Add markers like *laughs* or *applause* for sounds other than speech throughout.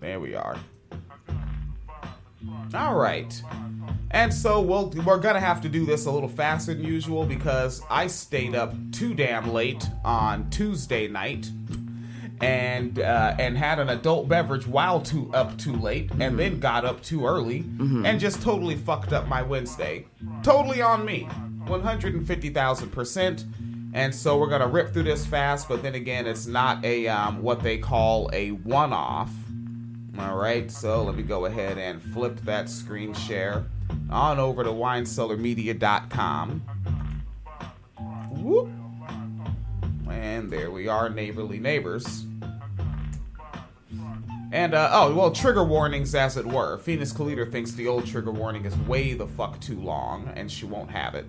There we are. All right. And so we'll, we're going to have to do this a little faster than usual because I stayed up too damn late on Tuesday night and uh, and had an adult beverage while too up too late and then got up too early and just totally fucked up my Wednesday. Totally on me. 150,000%. And so we're going to rip through this fast, but then again, it's not a um, what they call a one-off. All right, so let me go ahead and flip that screen share on over to winecellarmedia.com. Whoop. And there we are, neighborly neighbors. And, uh, oh, well, trigger warnings, as it were. Phoenix Caliter thinks the old trigger warning is way the fuck too long, and she won't have it.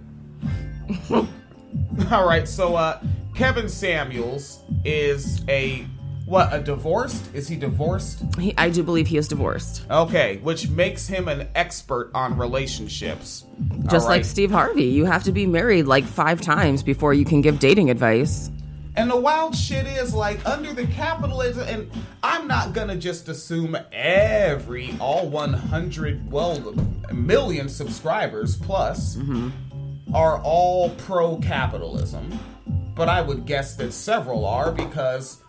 *laughs* All right, so, uh, Kevin Samuels is a, what, a divorced? Is he divorced? He, I do believe he is divorced, Okay, which makes him an expert on relationships. just All like. Steve Harvey. You have to be married like five times before you can give dating advice. And the wild shit is like under the capitalism, and I'm not gonna just assume every all 100, well, million subscribers plus mm-hmm. are all pro capitalism, but I would guess that several are because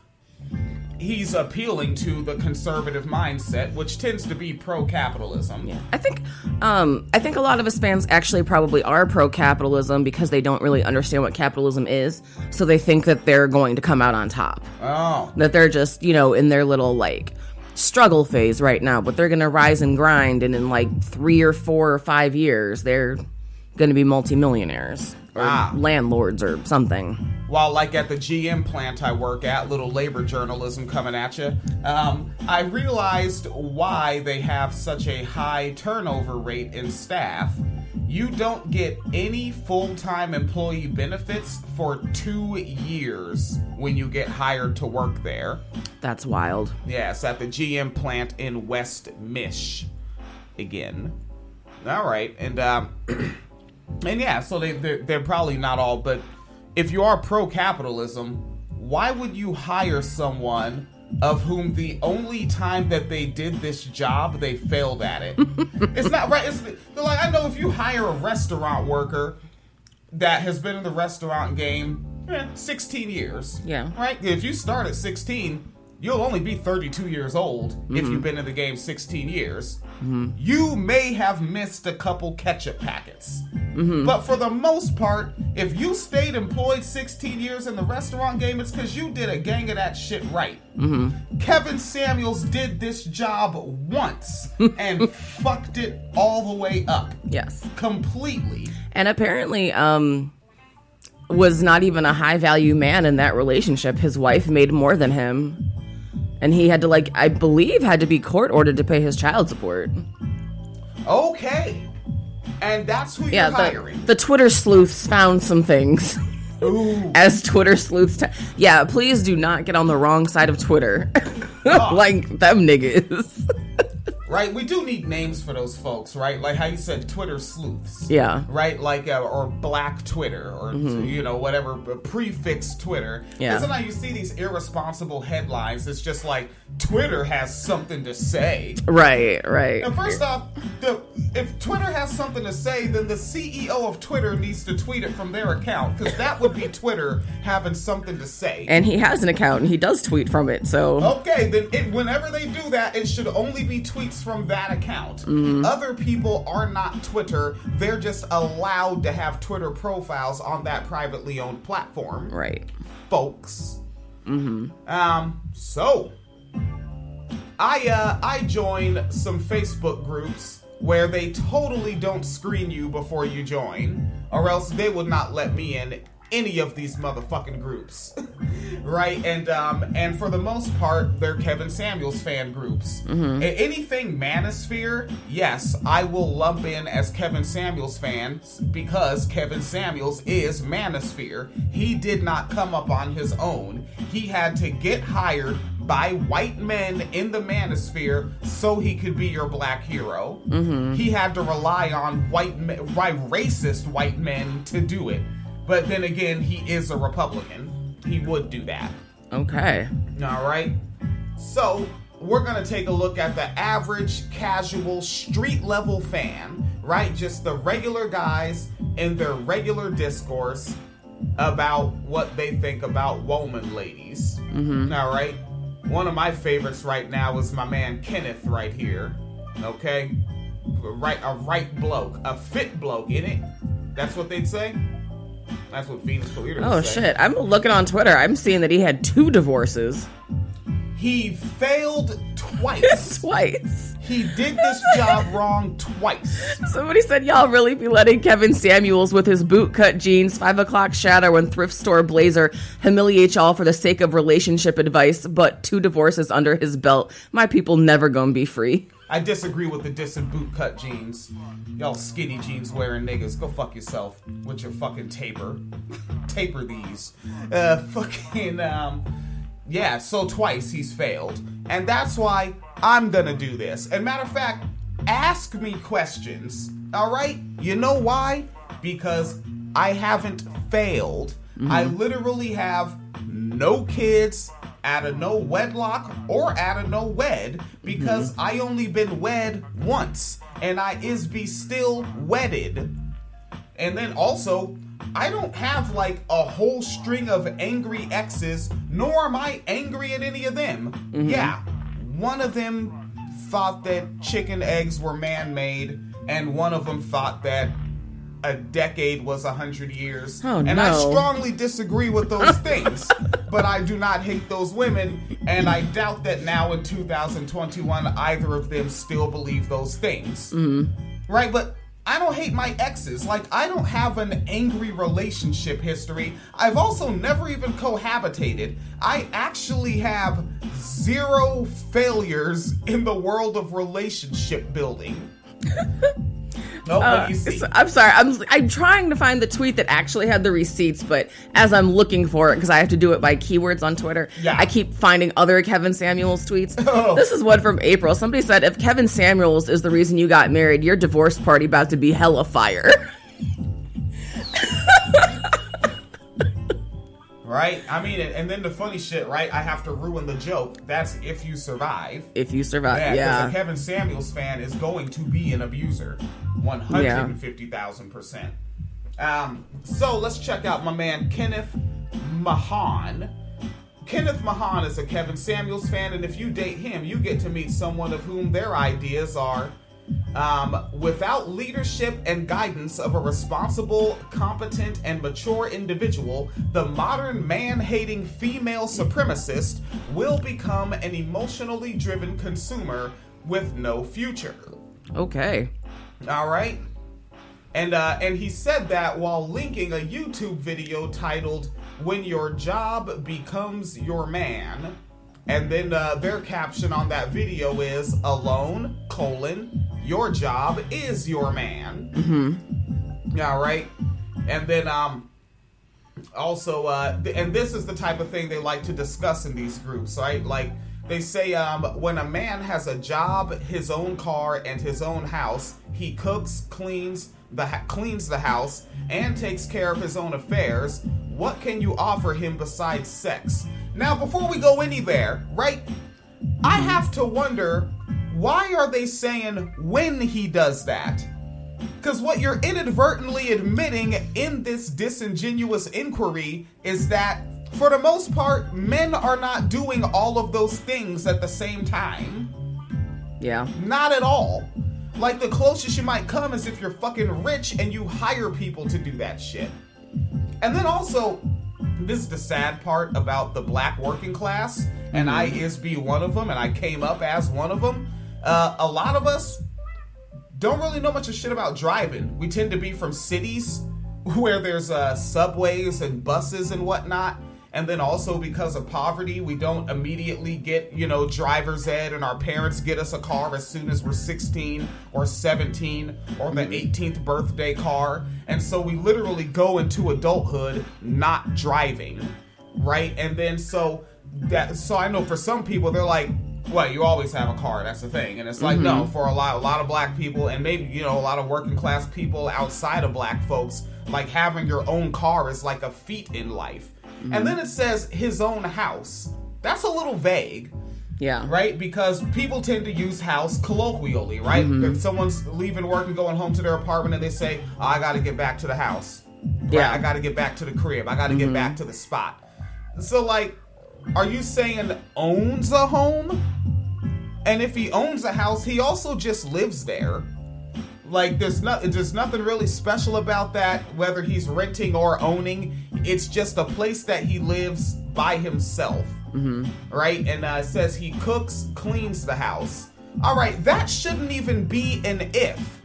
he's appealing to the conservative mindset, which tends to be pro capitalism. Yeah, I think um, I think a lot of his fans actually probably are pro capitalism because they don't really understand what capitalism is, so they think that they're going to come out on top. Oh, That they're just you know in their little like struggle phase right now, but they're gonna rise and grind, and in like three or four or five years, they're gonna be multimillionaires or Ah. landlords or something. while like at the GM plant I work at, little labor journalism coming at you, um, I realized why they have such a high turnover rate in staff. You don't get any full time employee benefits for two years when you get hired to work there. That's wild. Yes, at the GM plant in West Mish. Again. All right, and um, *clears throat* and yeah, so they they're, they're probably not all, but if you are pro capitalism, why would you hire someone of whom the only time that they did this job they failed at it? *laughs* it's not right. It's they're like I know if you hire a restaurant worker that has been in the restaurant game eh, 16 years. Yeah. Right? If you start at 16, you'll only be 32 years old if you've been in the game 16 years. Mm-hmm. You may have missed a couple ketchup packets. Mm-hmm. But for the most part, if you stayed employed 16 years in the restaurant game, it's because you did a gang of that shit right. Mm-hmm. Kevin Samuels did this job once *laughs* and fucked it all the way up. Yes. Completely. and apparently um was not even a high value man in that relationship his wife made more than him and he had to like i believe had to be court ordered to pay his child support Okay. And that's who yeah you're hiring. the, the twitter sleuths found some things Ooh. *laughs* as twitter sleuths t- yeah please do not get on the wrong side of twitter *laughs* Oh. like them niggas Right? We do need names for those folks, right? Like how you said Twitter sleuths. yeah Right? Like, uh, or Black Twitter, or, you know, whatever, uh, prefix Twitter. Mm-hmm. Yeah. Sometimes you see these irresponsible headlines. It's just like, Twitter has something to say. right right And first off, the, if Twitter has something to say, then the CEO of Twitter needs to tweet it from their account, because that would be Twitter having something to say. and he has an account and he does tweet from it so Okay, then it, whenever they do that, it should only be tweets from that account. Other people are not Twitter; they're just allowed to have Twitter profiles on that privately owned platform, right folks. Mm-hmm. Um. So, I uh I join some Facebook groups where they totally don't screen you before you join, or else they would not let me in any of these motherfucking groups. *laughs* right? And um and for the most part, they're Kevin Samuels fan groups. A- anything Manosphere, yes, I will lump in as Kevin Samuels fans because Kevin Samuels is Manosphere. He did not come up on his own. He had to get hired by white men in the manosphere so he could be your black hero. He had to rely on white men, by racist white men to do it. But then again, he is a Republican. He would do that. okay All right. So we're gonna take a look at the average, casual, street level fan, right? Just the regular guys in their regular discourse about what they think about woman ladies. Mm-hmm. All right. One of my favorites right now is my man Kenneth right here. Okay, right, a right bloke, a fit bloke, in it? That's what they'd say. That's what Phoenix Polito Oh shit! I'm looking on Twitter. I'm seeing that he had two divorces. He failed twice. *laughs* twice. He did this *laughs* job wrong twice. Somebody said y'all really be letting Kevin Samuels with his bootcut jeans, five o'clock shadow, and thrift store blazer humiliate y'all for the sake of relationship advice, but two divorces under his belt. My people never gonna be free. I disagree with the dissing bootcut jeans. Y'all skinny jeans wearing niggas, go fuck yourself with your fucking taper. taper these. Uh, *laughs* fucking, um, yeah, so twice he's failed. And that's why I'm gonna do this. And matter of fact, ask me questions, alright? You know why? Because I haven't failed. Mm-hmm. I literally have no kids out of no wedlock or out of no wed because mm-hmm. I only been wed once and I is be still wedded. And then also, I don't have like a whole string of angry exes, nor am I angry at any of them. Mm-hmm. Yeah, one of them thought that chicken eggs were man made, and one of them thought that a decade was a hundred years. Oh, and no. I strongly disagree with those *laughs* things. but I do not hate those women, and I doubt that now in 2021 either of them still believe those things. Mm. Right? But I don't hate my exes. Like, I don't have an angry relationship history. I've also never even cohabitated. I actually have zero failures in the world of relationship building. *laughs* Oh, uh, I'm sorry. I'm I'm trying to find the tweet that actually had the receipts, but as I'm looking for it because I have to do it by keywords on Twitter, yeah. I keep finding other Kevin Samuels tweets. *laughs* Oh. This is one from April. Somebody said, "If Kevin Samuels is the reason you got married, your divorce party about to be hella fire." *laughs* right? I mean, and then the funny shit, right? I have to ruin the joke. That's if you survive. If you survive, yeah. yeah. a Kevin Samuels fan is going to be an abuser, one hundred and fifty thousand percent. Um, so let's check out my man Kenneth Mahan. Kenneth Mahan is a Kevin Samuels fan, and if you date him, you get to meet someone of whom their ideas are um, without leadership and guidance of a responsible, competent, and mature individual, the modern man hating female supremacist will become an emotionally driven consumer with no future. Okay. All right. And uh, and he said that while linking a YouTube video titled "When Your Job Becomes Your Man," and then uh, their caption on that video is "Alone colon your job is your man. Mm-hmm. All right, and then um, also uh, th- and this is the type of thing they like to discuss in these groups, right? Like they say um, when a man has a job, his own car, and his own house, he cooks, cleans the ha- cleans the house, and takes care of his own affairs. What can you offer him besides sex? Now, before we go anywhere, right? I have to wonder why are they saying when he does that? Because what you're inadvertently admitting in this disingenuous inquiry is that, for the most part, men are not doing all of those things at the same time. Yeah. Not at all. Like, the closest you might come is if you're fucking rich and you hire people to do that shit. And then also, this is the sad part about the black working class, and I mm-hmm. is be one of them, and I came up as one of them uh, a lot of us don't really know much of shit about driving. We tend to be from cities *laughs* where there's uh, subways and buses and whatnot. And then also because of poverty, we don't immediately get, you know, driver's ed and our parents get us a car as soon as we're 16 or 17 or the 18th birthday car. And so we literally go into adulthood not driving, right? And then so that so I know for some people they're like well, you always have a car that's the thing and it's like mm-hmm. no for a lot a lot of black people and maybe you know a lot of working class people outside of black folks like having your own car is like a feat in life mm-hmm. and then it says his own house that's a little vague Yeah. Right? Because people tend to use house colloquially, right? Mm-hmm. If someone's leaving work and going home to their apartment and they say, oh, I got to get back to the house. Right? Yeah. I got to get back to the crib. I got to get back to the spot. So, like, are you saying owns a home? And if he owns a house, he also just lives there. Like there's not there's nothing really special about that whether he's renting or owning. It's just a place that he lives by himself. Right? And uh, it says he cooks, cleans the house. All right, that shouldn't even be an if.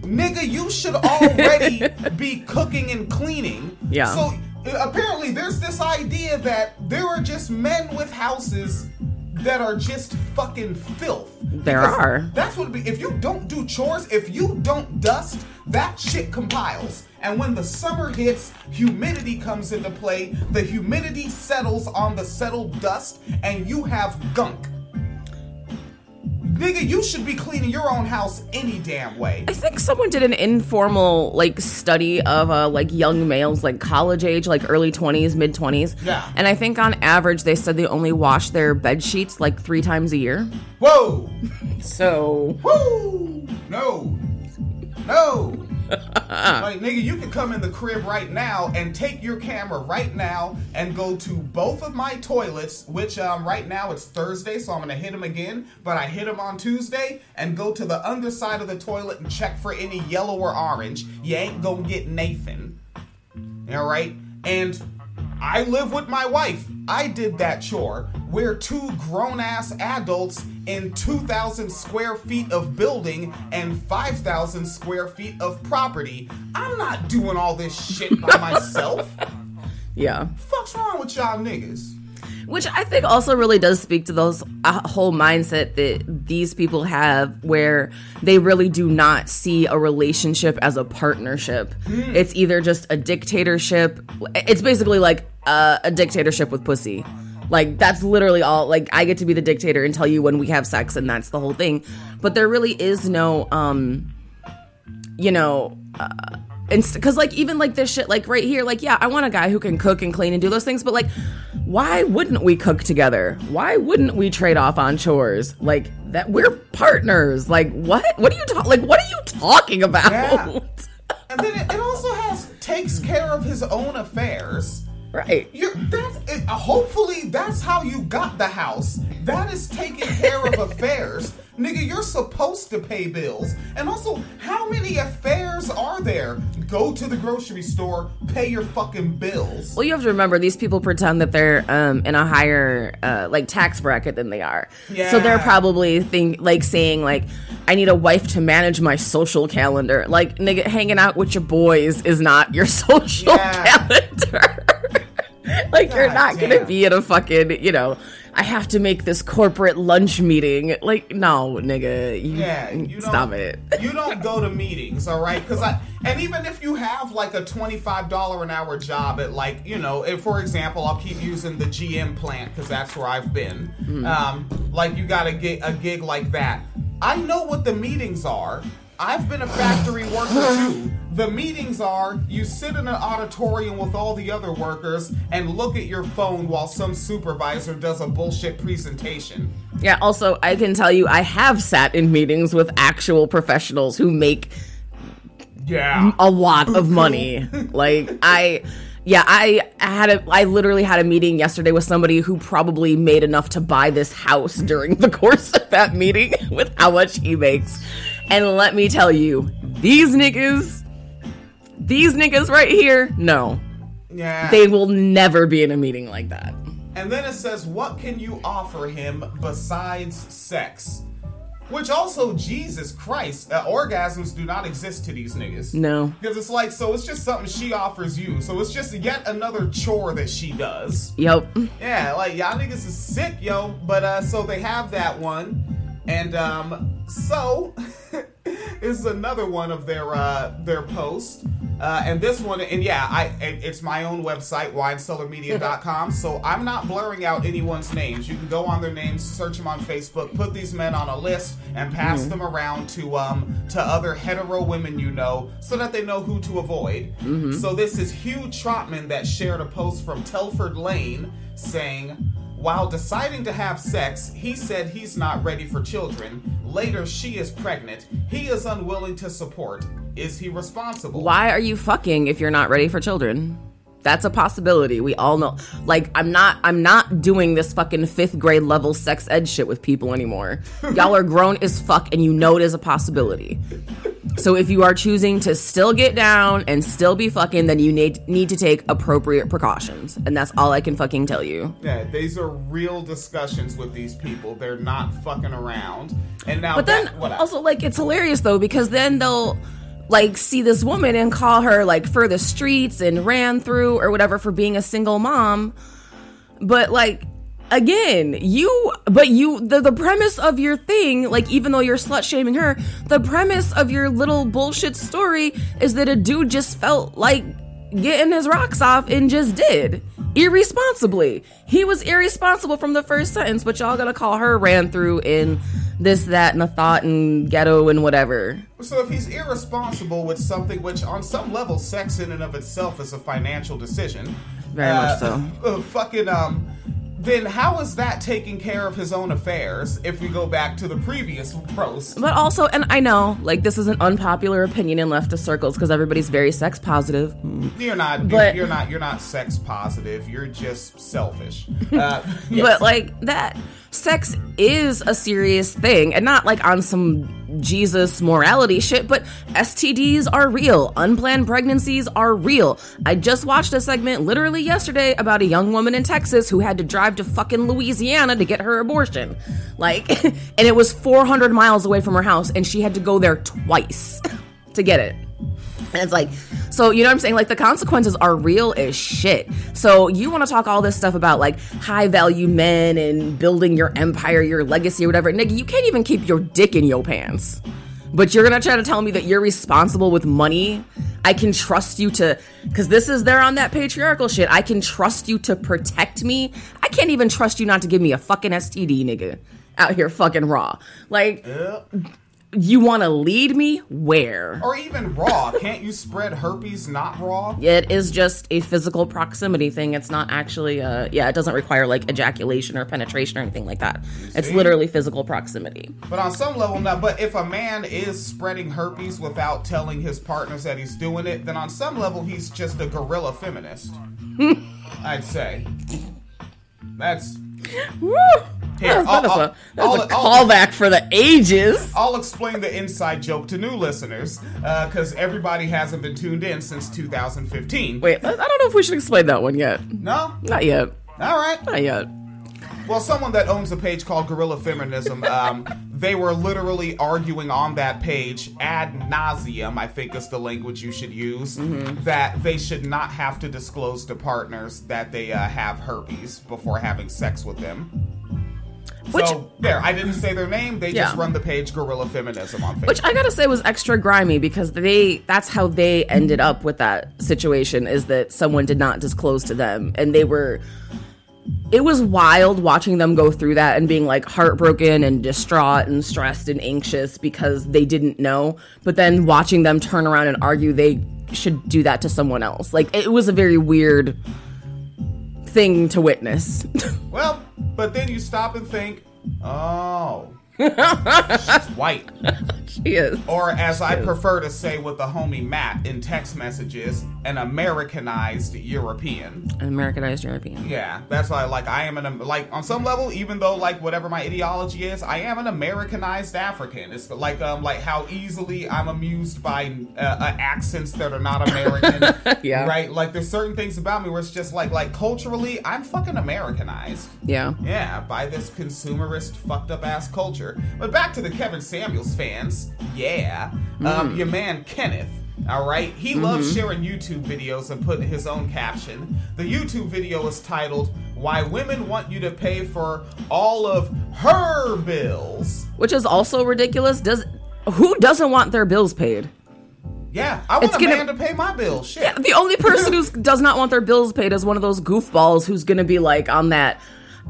Nigga, you should already *laughs* be cooking and cleaning. Yeah. So uh, apparently there's this idea that there are just men with houses that are just fucking filth. There Because are. That's what it be. If you don't do chores, if you don't dust, that shit compiles. And when the summer hits, humidity comes into play. The humidity settles on the settled dust, and you have gunk. Nigga, you should be cleaning your own house any damn way. I think someone did an informal like study of uh, like young males, like college age, like early twenties, mid twenties. Yeah. And I think on average they said they only wash their bed sheets like three times a year. Whoa! *laughs* So Woo! No. No. *laughs* like nigga, you can come in the crib right now and take your camera right now and go to both of my toilets, which um right now it's Thursday, so I'm gonna hit them again, but I hit them on Tuesday and go to the underside of the toilet and check for any yellow or orange. You ain't gonna get Nathan. All right, and I live with my wife. I did that chore. We're two grown ass adults in 2,000 square feet of building and 5,000 square feet of property. I'm not doing all this shit by *laughs* myself. yeah. Fuck's wrong with y'all niggas? Which I think also really does speak to those uh, whole mindset that these people have where they really do not see a relationship as a partnership. It's either just a dictatorship. It's basically like uh, a dictatorship with pussy. Like that's literally all like I get to be the dictator and tell you when we have sex and that's the whole thing. But there really is no um you know uh, and because like even like this shit like right here like yeah i want a guy who can cook and clean and do those things but like why wouldn't we cook together why wouldn't we trade off on chores like that we're partners like what what are you talking like what are you talking about Yeah. And then it, it also has takes care of his own affairs. Right You're, that's, it, hopefully that's how you got the house. That is taking care of *laughs* affairs. Nigga, you're supposed to pay bills. And also, how many affairs are there? Go to the grocery store, pay your fucking bills. well you have to remember these people pretend that they're um in a higher uh like tax bracket than they are so they're probably think like saying like i need a wife to manage my social calendar like nigga hanging out with your boys is not your *laughs* social Yeah. calendar *laughs* like you're God not gonna be in a fucking you know i have to make this corporate lunch meeting like no nigga you, Yeah, you don't, stop it *laughs* You don't go to meetings, all right? Because I and even if you have like a twenty-five dollar an hour job at like you know, if for example, I'll keep using the GM plant because that's where I've been. Um, like you got to get a gig like that. I know what the meetings are. I've been a factory worker too. The meetings are you sit in an auditorium with all the other workers and look at your phone while some supervisor does a bullshit presentation. Yeah, also, I can tell you, I have sat in meetings with actual professionals who make Yeah. a lot of money. like, I. Yeah, I had a I literally had a meeting yesterday with somebody who probably made enough to buy this house during the course of that meeting *laughs* with how much he makes. And let me tell you, these niggas these niggas right here, no. Yeah. They will never be in a meeting like that. And then it says, What can you offer him besides sex? Which also, Jesus Christ, uh, orgasms do not exist to these niggas. No. Because it's like, so it's just something she offers you. So it's just yet another chore that she does. Yep. Yeah, like y'all niggas is sick, yo. But uh so they have that one. And um so *laughs* *laughs* is another one of their uh their posts. Uh and this one and yeah, I it- it's my own website, winecellarmedia.com. so I'm not blurring out anyone's names. You can go on their names, search them on Facebook, put these men on a list and pass them around to um to other hetero women you know so that they know who to avoid. So this is Hugh Trotman that shared a post from Telford Lane saying While deciding to have sex, he said he's not ready for children. Later, she is pregnant. He is unwilling to support. Is he responsible? Why are you fucking if you're not ready for children? That's a possibility. We all know. Like, I'm not. I'm not doing this fucking fifth grade level sex ed shit with people anymore. Y'all are grown as fuck, and you know it is a possibility. So if you are choosing to still get down and still be fucking, then you need need to take appropriate precautions, and that's all I can fucking tell you. Yeah, these are real discussions with these people. They're not fucking around. And now, But then that, also like it's hilarious though because then they'll like see this woman and call her like for the streets and ran through or whatever for being a single mom. But like again, you but you the, the premise of your thing, like even though you're slut shaming her, the premise of your little bullshit story is that a dude just felt like getting his rocks off and just did irresponsibly. He was irresponsible from the first sentence, but y'all gonna call her ran through in this, that, and a thought and ghetto and whatever. So if he's irresponsible with something which, on some level, sex in and of itself is a financial decision, Very much so. uh, *laughs* fucking um, then how is that taking care of his own affairs? If we go back to the previous post, But also, and I know, like, this is an unpopular opinion in leftist circles because everybody's very sex positive. you're not, But- you're, you're not, you're not sex positive. You're just selfish. *laughs* Uh, yes. But like that, sex is a serious thing, and not like on some Jesus morality shit. But STDs are real. Unplanned pregnancies are real. I just watched a segment literally yesterday about a young woman in Texas who had to drive to fucking Louisiana to get her abortion. Like, *laughs* and it was 400 miles away from her house, and she had to go there twice to get it. And it's like, so you know what I'm saying? Like the consequences are real as shit. So you want to talk all this stuff about like high value men and building your empire, your legacy, or whatever. Nigga, you can't even keep your dick in your pants. But you're gonna try to tell me that you're responsible with money. I can trust you to, because this is there on that patriarchal shit. I can trust you to protect me. I can't even trust you not to give me a fucking STD, nigga. Out here fucking raw. Like, you want to lead me where? or even raw. Can't you spread herpes not raw? It is just a physical proximity thing. It's not actually, uh, yeah, it doesn't require like ejaculation or penetration or anything like that. It's literally physical proximity. But on some level, now, but if a man is spreading herpes without telling his partners that he's doing it, then on some level, he's just a guerrilla feminist. *laughs* I'd say. That's. Woo! Here, That was, I'll- that was I'll- a, that was a I'll- callback for the ages. I'll explain the inside joke to new listeners, because everybody hasn't been tuned in since 2015. Wait, I don't know if we should explain that one yet. No? Not yet. All right. Not yet. Well, someone that owns a page called Guerrilla Feminism, um, *laughs* they were literally arguing on that page ad nauseum, I think is the language you should use, that they should not have to disclose to partners that they uh, have herpes before having sex with them. Which- so, there, I didn't say their name, they just run the page Guerrilla Feminism on Facebook. Which I gotta say was extra grimy because they that's how they ended up with that situation is that someone did not disclose to them and they were it was wild watching them go through that and being like heartbroken and distraught and stressed and anxious because they didn't know. But then watching them turn around and argue they should do that to someone else. Like it was a very weird thing to witness. *laughs* Well, but then you stop and think, oh, she's white. *laughs* she is Or as I prefer to say with the homie Matt in text messages, an Americanized European. an americanized european Yeah, that's why like I am an like on some level, even though like whatever my ideology is, I am an Americanized African. It's like um like how easily I'm amused by uh, uh, accents that are not American. *laughs* Yeah. Right. Like there's certain things about me where it's just like like culturally, I'm fucking Americanized. yeah Yeah, by this consumerist, fucked up ass culture. But back to the Kevin Samuels fans. Yeah. Um, your man Kenneth. All right. He loves sharing YouTube videos and putting his own caption. The YouTube video is titled Why Women Want You to Pay for All of Her Bills. which is also ridiculous does who doesn't want their bills paid Yeah, I want It's a gonna- man to pay my bills. Shit. the only person *laughs* who does not want their bills paid is one of those goofballs who's gonna be like on that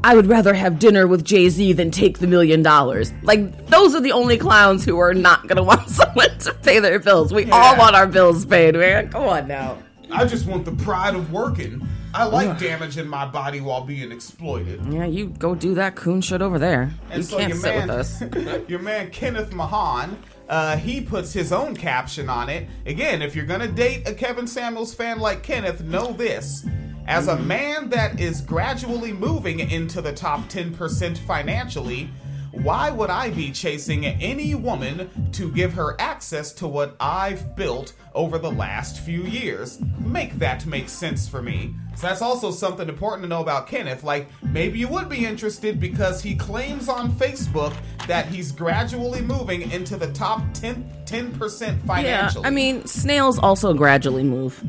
I would rather have dinner with Jay Z than take the million dollars. Like, those are the only clowns who are not gonna want *laughs* someone to pay their bills. We all want our bills paid, man. Come on now. I just want the pride of working. I like damaging my body while being exploited. Yeah, you go do that coon shit over there. And you so can't your sit man, with us. *laughs* your man Kenneth Mahan, uh, he puts his own caption on it. Again, if you're gonna date a Kevin Samuels fan like Kenneth, know this. As a mm. man that is gradually moving into the top 10% financially, why would I be chasing any woman to give her access to what I've built over the last few years? Make that make sense for me. So that's also something important to know about Kenneth. Like, maybe you would be interested because he claims on Facebook that he's gradually moving into the top 10, 10% Yeah, financially. I mean, snails also gradually move.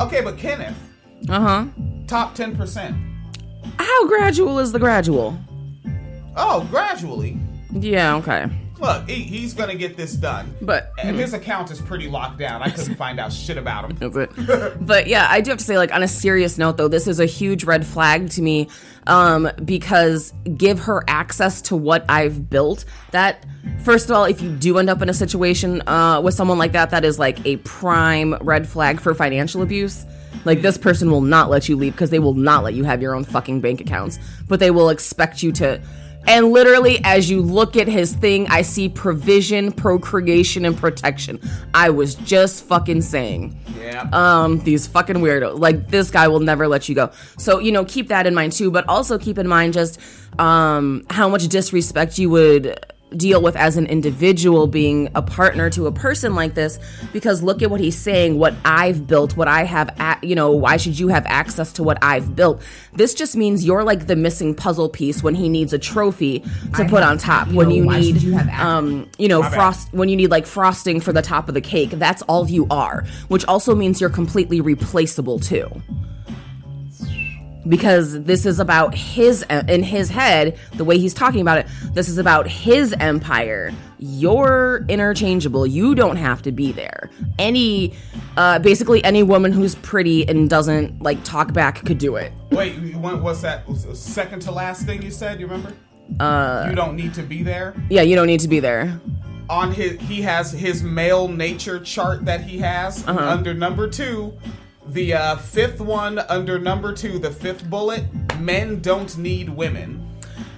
Okay, but Kenneth, Uh huh. top 10%. How gradual is the gradual? Oh, gradually. Yeah, okay. Look, he, he's gonna get this done. But And his account is pretty locked down. I couldn't find out shit about him. That's it. *laughs* but yeah, I do have to say, like, on a serious note, though, this is a huge red flag to me um, because give her access to what I've built. That, first of all, if you do end up in a situation uh, with someone like that, that is like a prime red flag for financial abuse. Like, this person will not let you leave because they will not let you have your own fucking bank accounts, but they will expect you to. And literally, as you look at his thing, I see provision, procreation, and protection. I was just fucking saying Yeah. um these fucking weirdos like this guy will never let you go so you know keep that in mind too but also keep in mind just um how much disrespect you would deal with as an individual being a partner to a person like this because look at what he's saying what i've built what i have at you know why should you have access to what i've built? This just means you're like the missing puzzle piece when he needs a trophy to put on top when you need um you know bad. frost when you need like frosting for the top of the cake that's all you are which also means you're completely replaceable too because this is about his in his head the way he's talking about it this is about his empire you're interchangeable you don't have to be there any uh basically any woman who's pretty and doesn't like talk back could do it Wait, what's that second to last thing you said? You remember? Uh, you don't need to be there. yeah you don't need to be there On his, he has his male nature chart that he has Uh-huh. under number two. The uh, fifth one under number two, the fifth bullet. Men don't need women.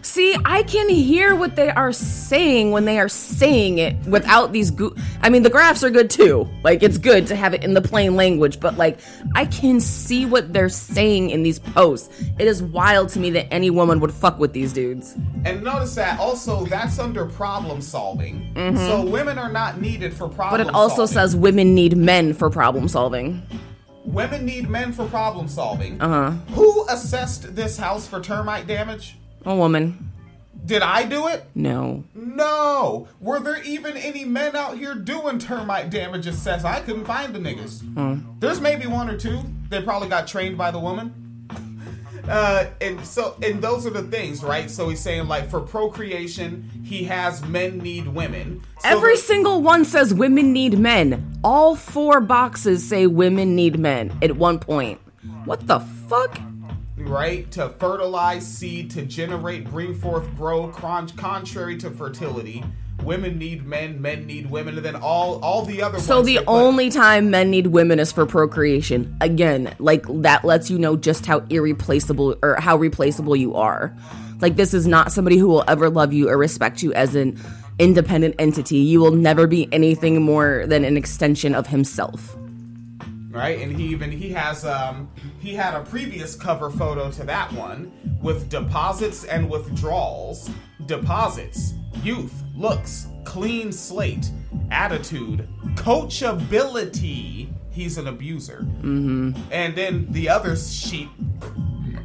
See, I can hear what they are saying when they are saying it without these go- I mean, the graphs are good too. Like it's good to have it in the plain language, but like I can see what they're saying in these posts. It is wild to me that any woman would fuck with these dudes. And notice that also that's under problem solving. So women are not needed for problem. Mm-hmm. But it also solving. says women need men for problem solving. Women need men for problem solving. Uh huh. Who assessed this house for termite damage? A woman. Did I do it? No. No. Were there even any men out here doing termite damage assess? I couldn't find the niggas. There's maybe one or two. They probably got trained by the woman. Uh, and so, and those are the things, right? So he's saying like for procreation, he has men need women. So Every single one says women need men. All four boxes say women need men at one point. What the fuck? right? To fertilize seed, to generate, bring forth, grow, contrary to fertility. Women need men, men need women, and then all all the other. So the only time men need women is for procreation. Again, like that lets you know just how irreplaceable or how replaceable you are. Like this is not somebody who will ever love you or respect you as an independent entity. You will never be anything more than an extension of himself. right? And he even he has um he had a previous cover photo to that one with deposits and withdrawals. Deposits, youth, looks, clean slate, attitude, coachability. He's an abuser. Mm-hmm. And then the other sheet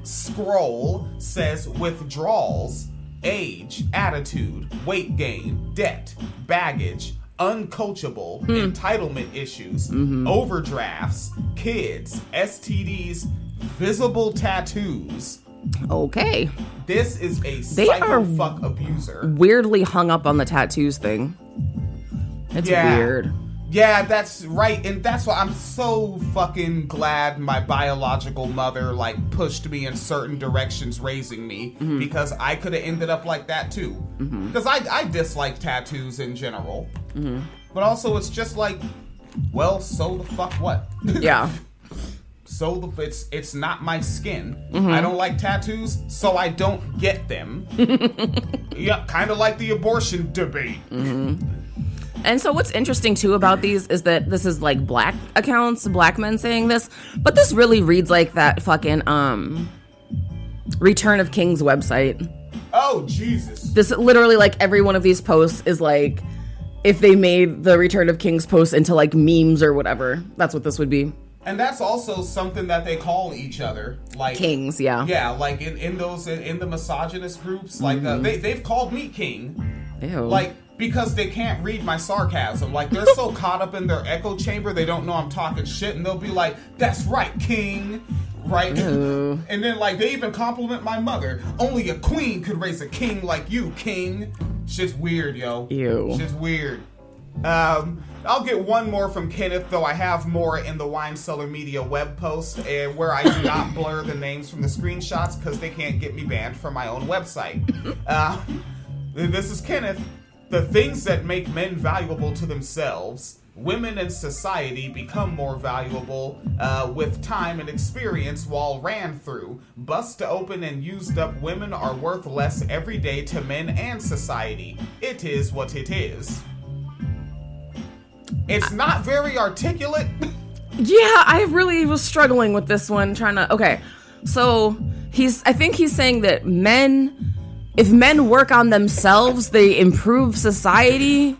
scroll says withdrawals, age, attitude, weight gain, debt, baggage, uncoachable, entitlement issues, overdrafts, kids, STDs, visible tattoos. Okay. This is a They psycho are- fuck abuser. Weirdly hung up on the tattoos thing. It's Yeah. weird. Yeah, that's right, and that's why I'm so fucking glad my biological mother like pushed me in certain directions, raising me Mm-hmm. because I could have ended up like that too. Because I I dislike tattoos in general, Mm-hmm. but also it's just like, well, so the fuck what? *laughs* Yeah. So the, it's it's not my skin. Mm-hmm. I don't like tattoos, so I don't get them. *laughs* yeah, kind of like the abortion debate. And so what's interesting too about these is that this is like black accounts, black men saying this, but this really reads like that fucking um Return of Kings website. Oh Jesus! This literally like every one of these posts is like if they made the Return of Kings posts into like memes or whatever. That's what this would be. And that's also something that they call each other, like Kings, yeah. Yeah, like in, in those in, in the misogynist groups, like Mm-hmm. uh, they they've called me king, Ew. like because they can't read my sarcasm. Like they're so *laughs* caught up in their echo chamber, they don't know I'm talking shit, and they'll be like, "That's right, king." Right, Ew. *laughs* and then like they even compliment my mother. Only a queen could raise a king like you, king. Shit's weird, yo. Ew. Shit's weird. Um, I'll get one more from Kenneth, though I have more in the Wine Cellar Media web post, uh, where I do not blur the names from the screenshots because they can't get me banned from my own website. *laughs* Uh, this is Kenneth. The things that make men valuable to themselves. Women and society become more valuable uh, with time and experience while ran through. Bust open and used up women are worth less every day to men and society. It is what it is. It's not very articulate. Yeah, I really was struggling with this one trying to Okay. So, he's I think he's saying that men if men work on themselves, they improve society,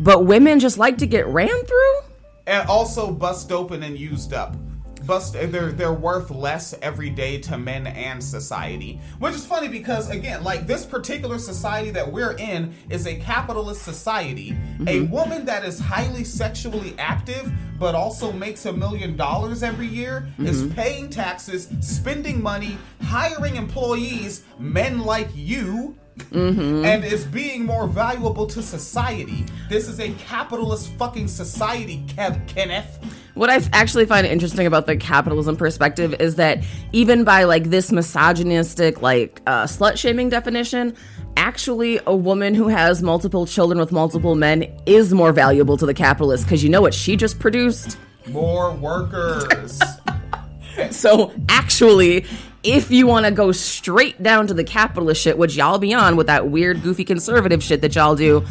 but women just like to get ran through? and also bust open and used up. Bust they're they're worth less every day to men and society. Which is funny because again, like this particular society that we're in is a capitalist society. A mm-hmm. woman that is highly sexually active but also makes a million dollars every year is mm-hmm. paying taxes, spending money, hiring employees, men like you. Mm-hmm. And is being more valuable to society. This is a capitalist fucking society, Kev- Kenneth. What I actually find interesting about the capitalism perspective is that even by like this misogynistic, like uh, slut shaming definition, actually a woman who has multiple children with multiple men is more valuable to the capitalist because you know what she just produced? More workers. *laughs* *laughs* So actually, if you want to go straight down to the capitalist shit, which y'all be on with that weird, goofy conservative shit that y'all do,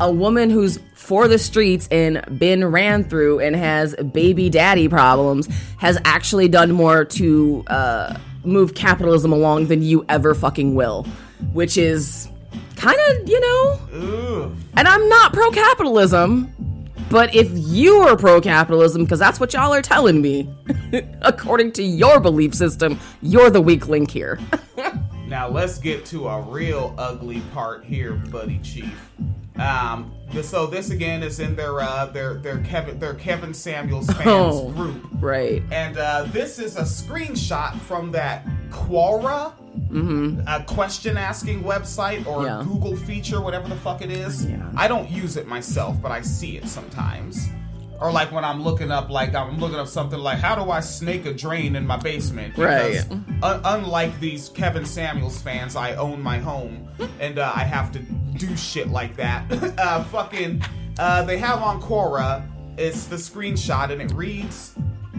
a woman who's for the streets and been ran through and has baby daddy problems has actually done more to uh, move capitalism along than you ever fucking will, which is kind of, you know, Ugh. and I'm not pro capitalism, but if you are pro capitalism, because that's what y'all are telling me, *laughs* according to your belief system, you're the weak link here. *laughs* Now let's get to a real ugly part here, buddy chief. Um, so this again is in their uh, their their Kevin their Kevin Samuels *laughs* fans Oh. group, right. and uh, this is a screenshot from that Quora. A question asking website or Mm-hmm. Yeah. Google feature, whatever the fuck it is. Yeah. I don't use it myself, but I see it sometimes. Or like when I'm looking up, like I'm looking up something like, how do I snake a drain in my basement? Because Right. un- unlike these Kevin Samuels fans, I own my home and uh, I have to do shit like that. *laughs* uh, fucking, uh, they have on Quora. It's the screenshot and it reads.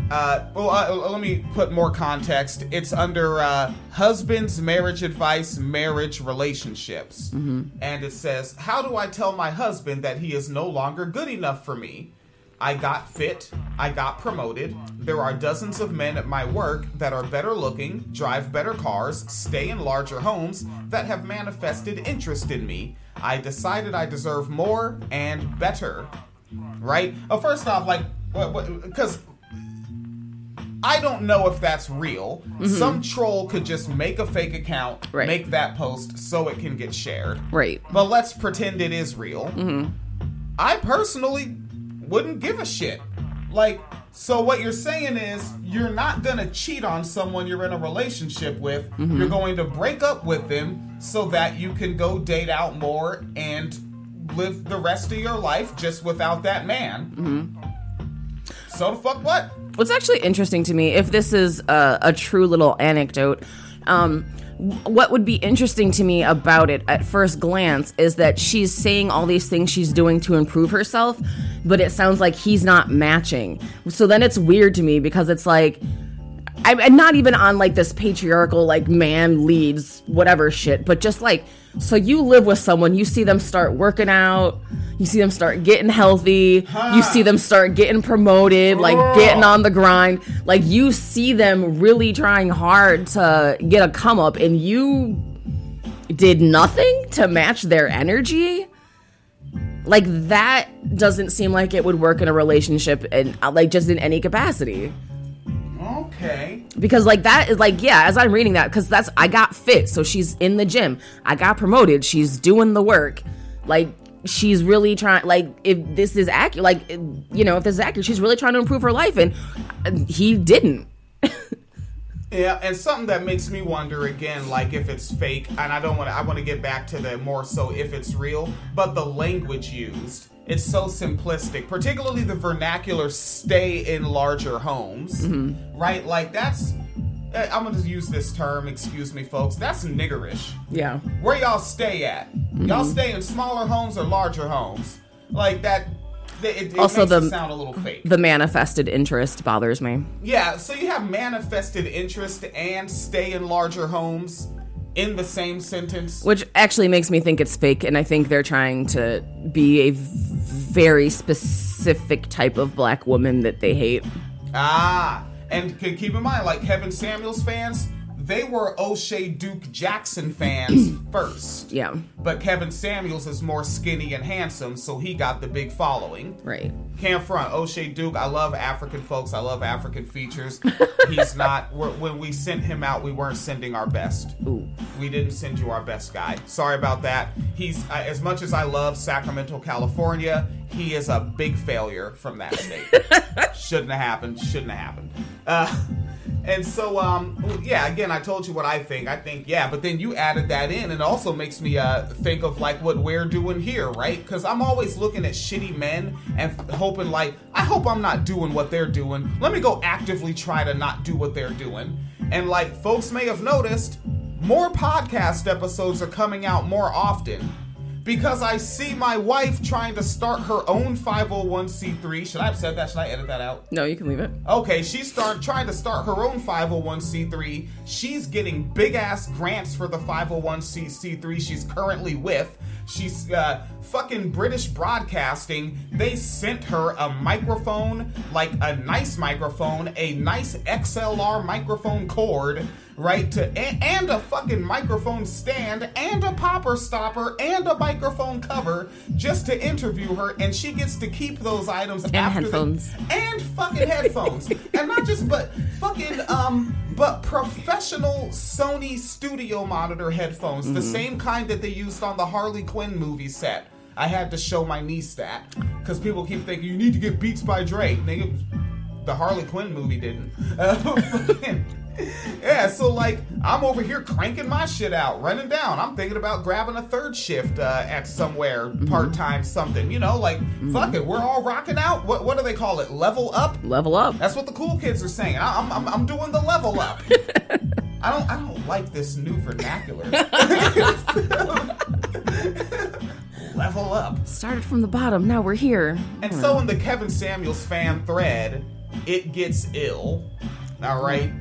Uh, well, uh, let me put more context. It's under uh, husbands, marriage advice, marriage relationships. And it says, How do I tell my husband that he is no longer good enough for me? I got fit. I got promoted. There are dozens of men at my work that are better looking, drive better cars, stay in larger homes, that have manifested interest in me. I decided I deserve more and better. Right? Oh, first off, like, what? because I don't know if that's real. Some troll could just make a fake account, Mm-hmm. Right. make that post so it can get shared. Right. But let's pretend it is real. Mm-hmm. I personally wouldn't give a shit. Like, so what you're saying is you're not gonna cheat on someone you're in a relationship with. Mm-hmm. You're going to break up with them so that you can go date out more and live the rest of your life just without that man. Mm-hmm. So the fuck what? What's actually interesting to me, if this is a, a true little anecdote, um, what would be interesting to me about it at first glance is that she's saying all these things she's doing to improve herself, but it sounds like he's not matching. So then it's weird to me because it's like, I, and not even on like this patriarchal like man leads whatever shit, but just like so you live with someone, you see them start working out, you see them start getting healthy, you see them start getting promoted, like oh. getting on the grind, like you see them really trying hard to get a come up, and you did nothing to match their energy? Like that doesn't seem like it would work in a relationship and like just in any capacity Okay. because like that is like yeah as i'm reading that because that's i got fit so she's in the gym i got promoted she's doing the work like she's really trying like if this is accurate like you know if this is accurate she's really trying to improve her life and he didn't *laughs* Yeah, and something that makes me wonder again, like if it's fake, and I don't want to. I want to get back to the more so if it's real, but the language used. It's so simplistic, particularly the vernacular "stay in larger homes," right? Like that's. eh, I'm gonna just use this term. Excuse me, folks. That's niggerish. yeah Where y'all stay at? Y'all stay in smaller homes or larger homes? Like that. It, it Also the- sound a little fake. the manifested interest bothers me Yeah, so you have manifested interest and stay in larger homes in the same sentence. which actually makes me think it's fake and i think they're trying to be a very specific type of black woman that they hate Ah, and keep in mind, like Kevin Samuels fans, they were O'Shea Duke Jackson fans *clears throat* first. yeah But Kevin Samuels is more skinny and handsome, so he got the big following. right Can't front. O'Shea Duke, I love African folks. I love African features. *laughs* He's not. When we sent him out, we weren't sending our best. Ooh. We didn't send you our best guy. Sorry about that. He's uh, as much as I love Sacramento, California. He is a big failure from that state. *laughs* shouldn't have happened. Shouldn't have happened. Uh, and so, um, yeah. Again, I told you what I think. I think, yeah. But then you added that in, and it also makes me uh, think of like what we're doing here, right? Because I'm always looking at shitty men and hoping, like, I hope I'm not doing what they're doing. Let me go actively try to not do what they're doing. And like, folks may have noticed, more podcast episodes are coming out more often because I see my wife trying to start her own 501c3. Should I have said that? Should I edit that out? no you can leave it Okay, she's start trying to start her own 501c3. She's getting big ass grants for the 501c3 she's currently with. She's uh, fucking British Broadcasting. They sent her a microphone, like a nice microphone, a nice XLR microphone cord, right? To and, and a fucking microphone stand, and a popper stopper, and a microphone cover, just to interview her, and she gets to keep those items And after the- headphones. and fucking headphones. and not just but fucking um but professional Sony studio monitor headphones, the same kind that they used on the Harley Quinn movie set. I had to show my niece that because people keep thinking you need to get Beats by Dre. Nigga, the Harley Quinn movie didn't. *laughs* Uh, yeah, so like I'm over here cranking my shit out, running down. I'm thinking about grabbing a third shift uh, at somewhere mm-hmm. part time something. You know, like mm-hmm. fuck it, we're all rocking out. What what do they call it? Level up. level up That's what the cool kids are saying. I, I'm, I'm I'm doing the level up. *laughs* I don't I don't like this new vernacular. *laughs* level up. started from the bottom now we're here And hmm. so in the Kevin Samuels fan thread, it gets ill. All right.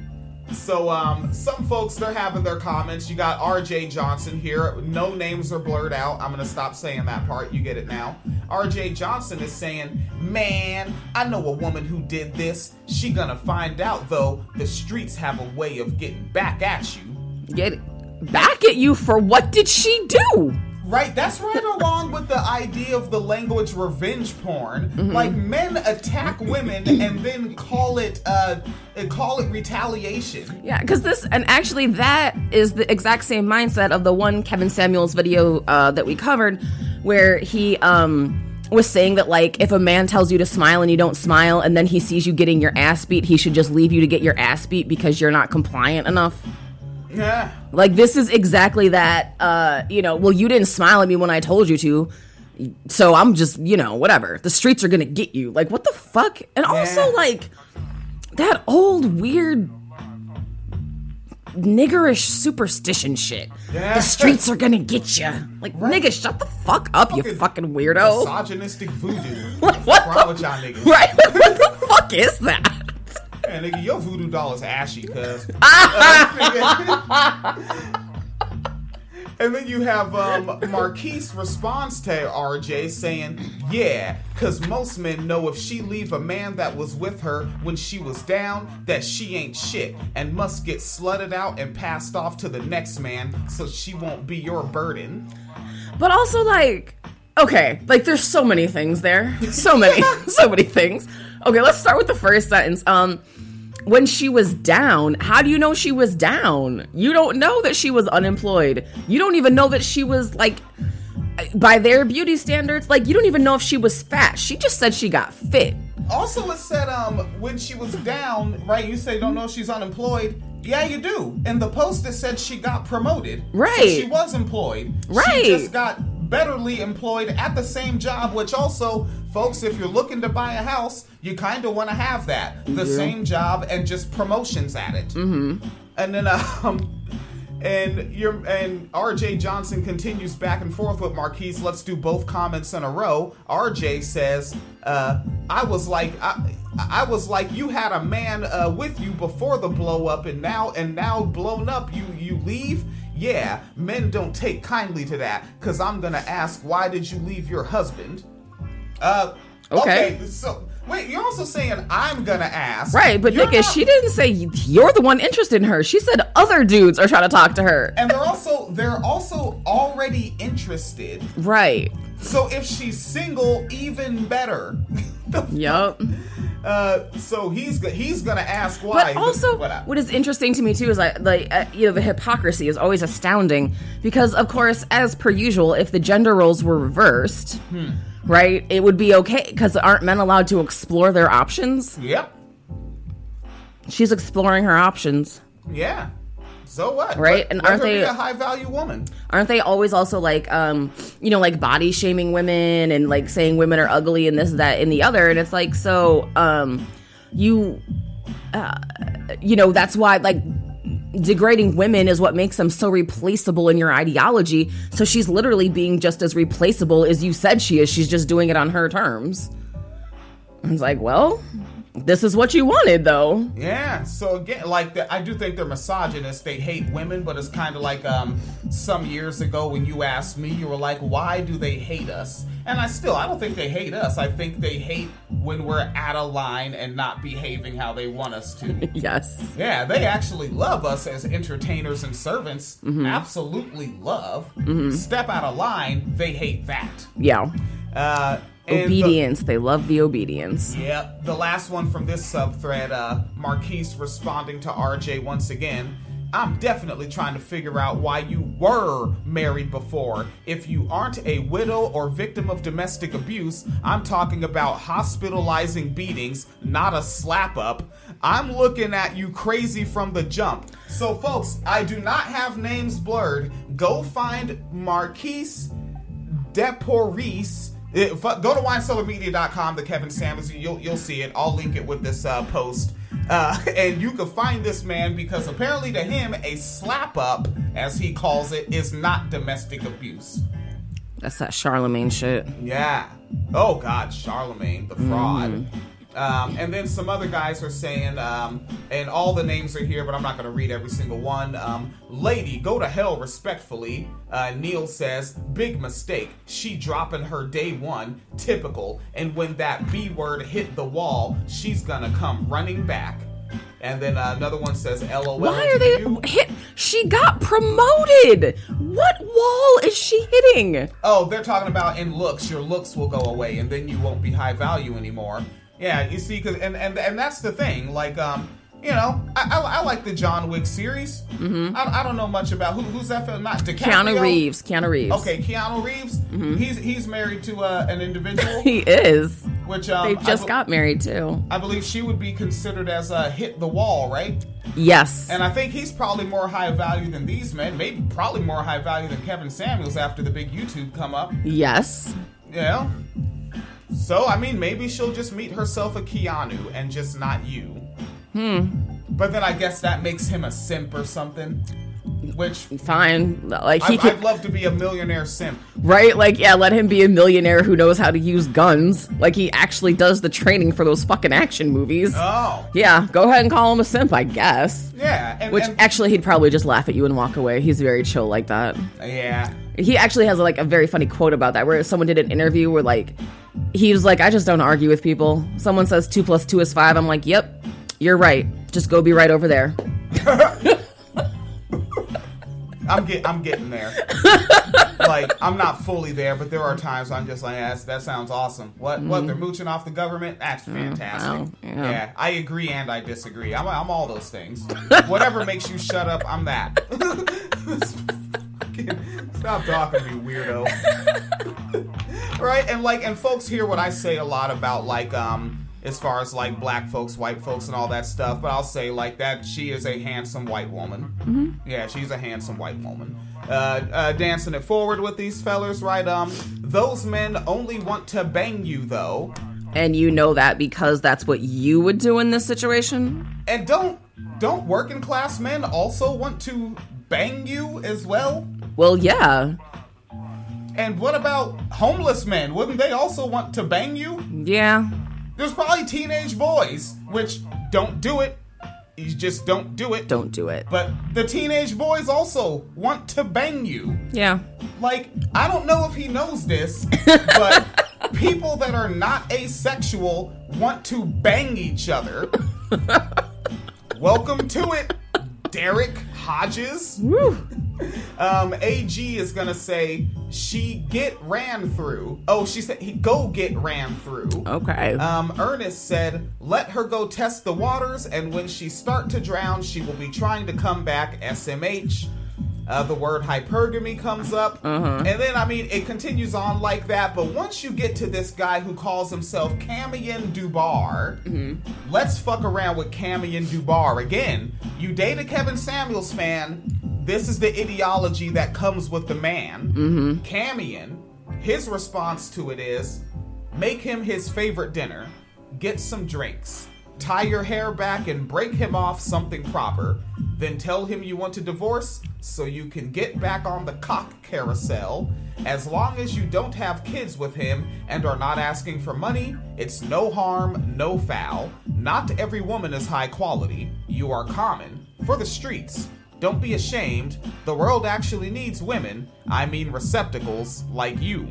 So um, some folks they're having their comments. You got R.J. Johnson here. No names are blurred out. I'm gonna stop saying that part. You get it now. R.J. Johnson is saying, "Man, I know a woman who did this. She gonna find out though. The streets have a way of getting back at you." get back at you for what did she do Right, that's right along with the idea of the language revenge porn. Mm-hmm. Like men attack women and then call it uh call it retaliation. Yeah, because this, and actually, that is the exact same mindset of the one Kevin Samuels video uh, that we covered, where he um, was saying that, like, if a man tells you to smile and you don't smile, and then he sees you getting your ass beat, he should just leave you to get your ass beat because you're not compliant enough. Yeah. Like, this is exactly that, uh, you know, well, you didn't smile at me when I told you to. So I'm just, you know, whatever. The streets are gonna get you. Like, what the fuck? And also, Yeah. like, that old weird niggerish superstition shit. Yeah. The streets are gonna get you. Like, nigga, shut the fuck up, you Fucking fucking weirdo. Misogynistic voodoo. *laughs* What wrong the- with y'all *laughs* niggas? Right? what the fuck is that? Man, nigga, your voodoo doll is ashy, cuz. *laughs* *laughs* and then you have um, Marquise responds to RJ saying, Yeah, because most men know if she leave a man that was with her when she was down, that she ain't shit and must get slutted out and passed off to the next man so she won't be your burden. But also, like, okay, like there's so many things there. So many, *laughs* *laughs* so many things. Okay, let's start with the first sentence. Um, when she was down, how do you know she was down? You don't know that she was unemployed. You don't even know that she was like by their beauty standards, like you don't even know if she was fat. She just said she got fit. Also, it said um when she was down, right? You say don't know if she's unemployed. Yeah, you do. And the post, it said she got promoted. Right. So she was employed. Right. She just got betterly employed at the same job, which also, folks, if you're looking to buy a house, you kind of want to have that. The same job and just promotions at it. Mm-hmm. And then, *laughs* um, and you're and RJ Johnson continues back and forth with Marquise. Let's do both comments in a row. RJ says, uh, "I was like, I, I was like, you had a man uh, with you before the blow up, and now and now blown up, you you leave." Yeah, men don't take kindly to that, cause I'm gonna ask, why did you leave your husband? Uh, Okay. so wait, you're also saying I'm gonna ask, Right, but You're nigga, not- she didn't say you're the one interested in her. She said other dudes are trying to talk to her. and they're also they're also already interested. Right. So if she's single, even better. *laughs* Yup. Uh, so he's he's gonna ask why. But also, What I- what is interesting to me too is like, like uh, you know, the hypocrisy is always astounding because, of course, as per usual, if the gender roles were reversed, Hmm. right, it would be okay because aren't men allowed to explore their options? Yep. She's exploring her options. Yeah. So what? Right, Let- and aren't they- a high value woman? Aren't they always also like, um, you know, like body shaming women and like saying women are ugly and this, that, and the other? And it's like, so, um, you, uh, you know, that's why like degrading women is what makes them so replaceable in your ideology. So she's literally being just as replaceable as you said she is. She's just doing it on her terms. I was like, well, this is what you wanted, though. Yeah. So again, like the, I do think they're misogynist. They hate women, but it's kind of like um some years ago when you asked me, you were like, "Why do they hate us?" And I still, I don't think they hate us. I think they hate when we're out of line and not behaving how they want us to. *laughs* Yes. Yeah, they actually love us as entertainers and servants. Absolutely love. Step out of line, they hate that. Yeah. Uh, and the- Obedience. they love the obedience. Yep. The last one from this subthread, uh, Marquise responding to RJ once again. I'm definitely trying to figure out why you were married before. If you aren't a widow or victim of domestic abuse, I'm talking about hospitalizing beatings, not a slap up. I'm looking at you crazy from the jump. So, folks, I do not have names blurred. Go find Marquise Deporis. If, go to winecellarmedia.com, the Kevin Samuels. You'll you'll see it. I'll link it with this uh, post, uh, *laughs* and you can find this man because apparently to him a slap up, as he calls it, is not domestic abuse. That's that Charlamagne shit. Yeah. Oh God, Charlamagne, the fraud. Um, and then some other guys are saying, um, and all the names are here, but I'm not going to read every single one. Um, Lady, go to hell respectfully. Uh, Neil says, big mistake. She dropping her day one, typical. And when that B word hit the wall, she's gonna come running back. And then uh, another one says, LOL. Why are they you." hit? She got promoted. What wall is she hitting? Oh, they're talking about in looks. Your looks will go away, and then you won't be high value anymore. Yeah, you see, cause and and and that's the thing. Like, um, you know, I I, I like the John Wick series. Mm-hmm. I, I don't know much about who who's that film. Not DiCaprio. Keanu Reeves. Keanu Reeves. Okay, Keanu Reeves. He's he's married to uh, an individual, *laughs* He is. which um, They just be- got married too. I believe she would be considered as a hit the wall, right? Yes. And I think he's probably more high value than these men. Maybe probably more high value than Kevin Samuels after the big YouTube come up. yes. You know? So, I mean, maybe she'll just meet herself a Keanu and just not you. Hmm. But then I guess that makes him a simp or something. which Fine, like he I, could, I'd love to be a millionaire simp. right? Like, yeah, let him be a millionaire who knows how to use guns. Like he actually does the training for those fucking action movies. Oh, yeah, go ahead and call him a simp, I guess. yeah, and, Which and- actually, he'd probably just laugh at you and walk away. He's very chill like that. yeah, He actually has like a very funny quote about that, where someone did an interview where like he was like, "I just don't argue with people. Someone says two plus two is five. I'm like, "Yep, you're right. Just go be right over there." *laughs* I'm get I'm getting there. *laughs* like I'm not fully there, but there are times I'm just like, yeah, that sounds awesome. What what they're mm-hmm. mooching off the government? That's oh, fantastic. wow, yeah. yeah. I agree and I disagree. I'm I'm all those things. *laughs* Whatever makes you shut up, I'm that. Stop talking to me, weirdo. Right? And like, and folks hear what I say a lot about like um as far as like black folks, white folks, and all that stuff. But I'll say like that she is a handsome white woman. Yeah, she's a handsome white woman. Uh, uh, dancing it forward with these fellers, right? Um, those men only want to bang you though, And you know that because that's what you would do in this situation. and don't don't working class men also want to bang you as well? Well, yeah, And what about homeless men? Wouldn't they also want to bang you? yeah, There's probably teenage boys, which don't do it. You just don't do it. don't do it. But the teenage boys also want to bang you. Yeah, Like, I don't know if he knows this, *laughs* but people that are not asexual want to bang each other. *laughs* Welcome to it, Derek Hodges. Um, AG is gonna say she get ran through. Oh, she said he go get ran through. okay. Um, Ernest said, "Let her go test the waters, and when she start to drown, she will be trying to come back." SMH. Uh, the word hypergamy comes up, uh-huh. and then I mean it continues on like that. But once you get to this guy who calls himself Camion Dubar, mm-hmm. let's fuck around with Camion Dubar again. You date a Kevin Samuels fan. This is the ideology that comes with the man. Mm-hmm. Camion, his response to it is make him his favorite dinner, get some drinks, tie your hair back and break him off something proper, then tell him you want to divorce so you can get back on the cock carousel. As long as you don't have kids with him and are not asking for money, it's no harm, no foul. Not every woman is high quality. You are common. For the streets. Don't be ashamed. The world actually needs women. I mean receptacles like you.